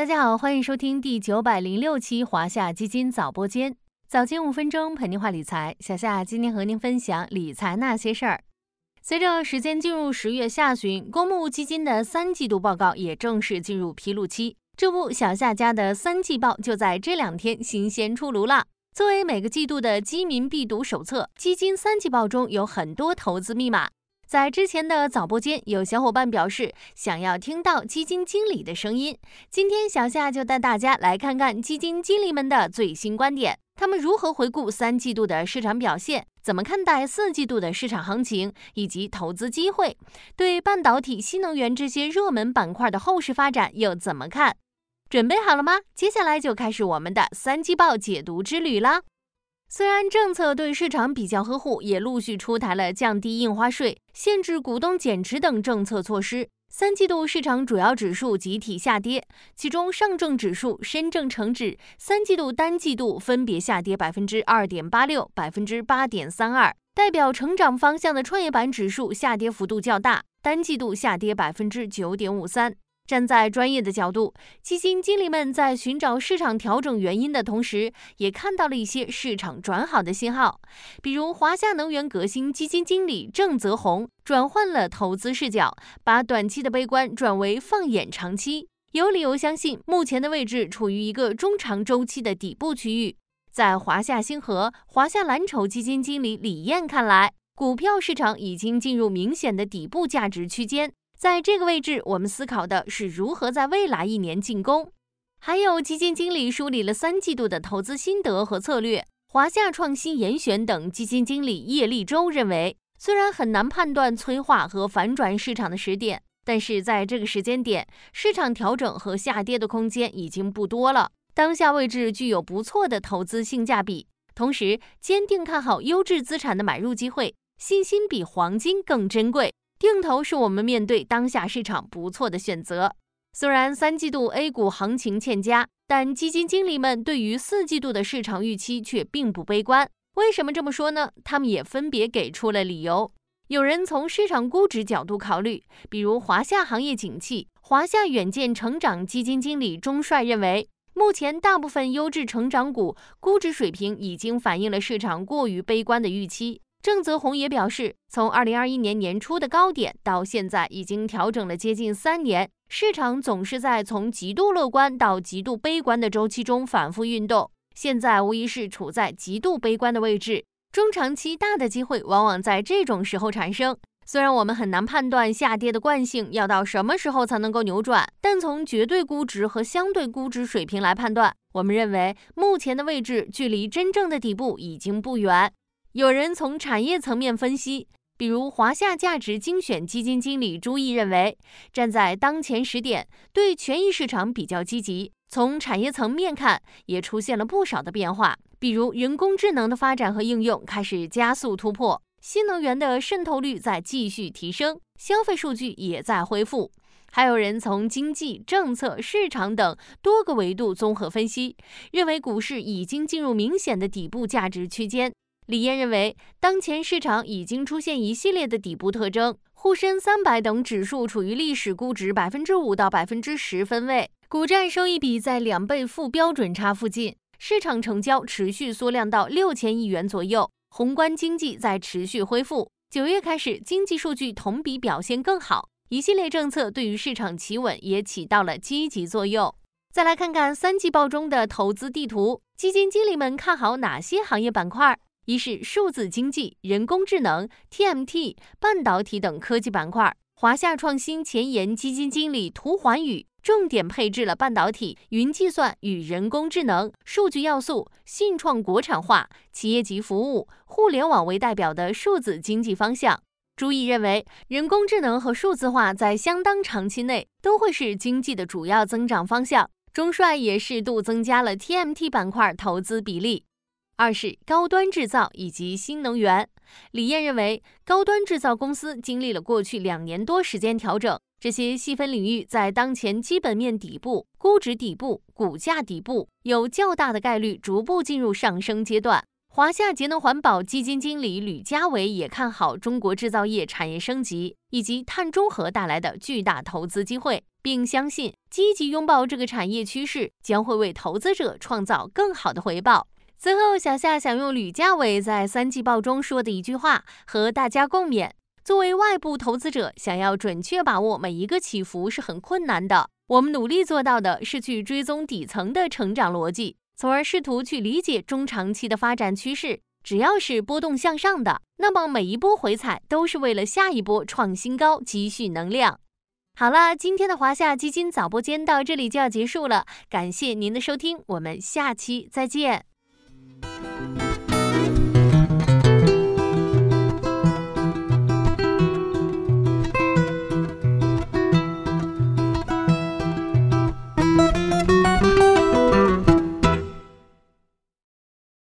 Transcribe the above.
大家好，欢迎收听第九百零六期华夏基金早播间，早间五分钟陪您话理财。小夏今天和您分享理财那些事儿。随着时间进入十月下旬，公募基金的三季度报告也正式进入披露期。这不，小夏家的三季报就在这两天新鲜出炉了。作为每个季度的基民必读手册，基金三季报中有很多投资密码。在之前的早播间，有小伙伴表示想要听到基金经理的声音。今天小夏就带大家来看看基金经理们的最新观点，他们如何回顾三季度的市场表现，怎么看待四季度的市场行情以及投资机会，对半导体、新能源这些热门板块的后市发展又怎么看？准备好了吗？接下来就开始我们的三季报解读之旅啦！虽然政策对市场比较呵护，也陆续出台了降低印花税、限制股东减持等政策措施，三季度市场主要指数集体下跌，其中上证指数、深证成指三季度单季度分别下跌百分之二点八六、百分之八点三二，代表成长方向的创业板指数下跌幅度较大，单季度下跌百分之九点五三。站在专业的角度，基金经理们在寻找市场调整原因的同时，也看到了一些市场转好的信号。比如，华夏能源革新基金经理郑泽宏转换了投资视角，把短期的悲观转为放眼长期，有理由相信目前的位置处于一个中长周期的底部区域。在华夏星河、华夏蓝筹基金经理李燕看来，股票市场已经进入明显的底部价值区间。在这个位置，我们思考的是如何在未来一年进攻。还有基金经理梳理了三季度的投资心得和策略。华夏创新严选等基金经理叶立洲认为，虽然很难判断催化和反转市场的时点，但是在这个时间点，市场调整和下跌的空间已经不多了。当下位置具有不错的投资性价比，同时坚定看好优质资产的买入机会，信心比黄金更珍贵。定投是我们面对当下市场不错的选择。虽然三季度 A 股行情欠佳，但基金经理们对于四季度的市场预期却并不悲观。为什么这么说呢？他们也分别给出了理由。有人从市场估值角度考虑，比如华夏行业景气。华夏远见成长基金经理钟帅认为，目前大部分优质成长股估值水平已经反映了市场过于悲观的预期。郑泽宏也表示，从二零二一年年初的高点到现在，已经调整了接近三年，市场总是在从极度乐观到极度悲观的周期中反复运动，现在无疑是处在极度悲观的位置。中长期大的机会往往在这种时候产生。虽然我们很难判断下跌的惯性要到什么时候才能够扭转，但从绝对估值和相对估值水平来判断，我们认为目前的位置距离真正的底部已经不远。有人从产业层面分析，比如华夏价值精选基金经理朱毅认为，站在当前时点，对权益市场比较积极。从产业层面看，也出现了不少的变化，比如人工智能的发展和应用开始加速突破，新能源的渗透率在继续提升，消费数据也在恢复。还有人从经济、政策、市场等多个维度综合分析，认为股市已经进入明显的底部价值区间。李燕认为，当前市场已经出现一系列的底部特征，沪深三百等指数处于历史估值百分之五到百分之十分位，股债收益比在两倍负标准差附近，市场成交持续缩量到六千亿元左右，宏观经济在持续恢复。九月开始，经济数据同比表现更好，一系列政策对于市场企稳也起到了积极作用。再来看看三季报中的投资地图，基金经理们看好哪些行业板块？一是数字经济、人工智能、TMT、半导体等科技板块。华夏创新前沿基金经理涂环宇重点配置了半导体、云计算与人工智能、数据要素、信创国产化、企业级服务、互联网为代表的数字经济方向。朱毅认为，人工智能和数字化在相当长期内都会是经济的主要增长方向。中帅也适度增加了 TMT 板块投资比例。二是高端制造以及新能源。李燕认为，高端制造公司经历了过去两年多时间调整，这些细分领域在当前基本面底部、估值底部、股价底部，有较大的概率逐步进入上升阶段。华夏节能环保基金经理吕家伟也看好中国制造业产业升级以及碳中和带来的巨大投资机会，并相信积极拥抱这个产业趋势将会为投资者创造更好的回报。最后，小夏想用吕家伟在三季报中说的一句话和大家共勉：作为外部投资者，想要准确把握每一个起伏是很困难的。我们努力做到的是去追踪底层的成长逻辑。从而试图去理解中长期的发展趋势。只要是波动向上的，那么每一波回踩都是为了下一波创新高积蓄能量。好了，今天的华夏基金早播间到这里就要结束了，感谢您的收听，我们下期再见。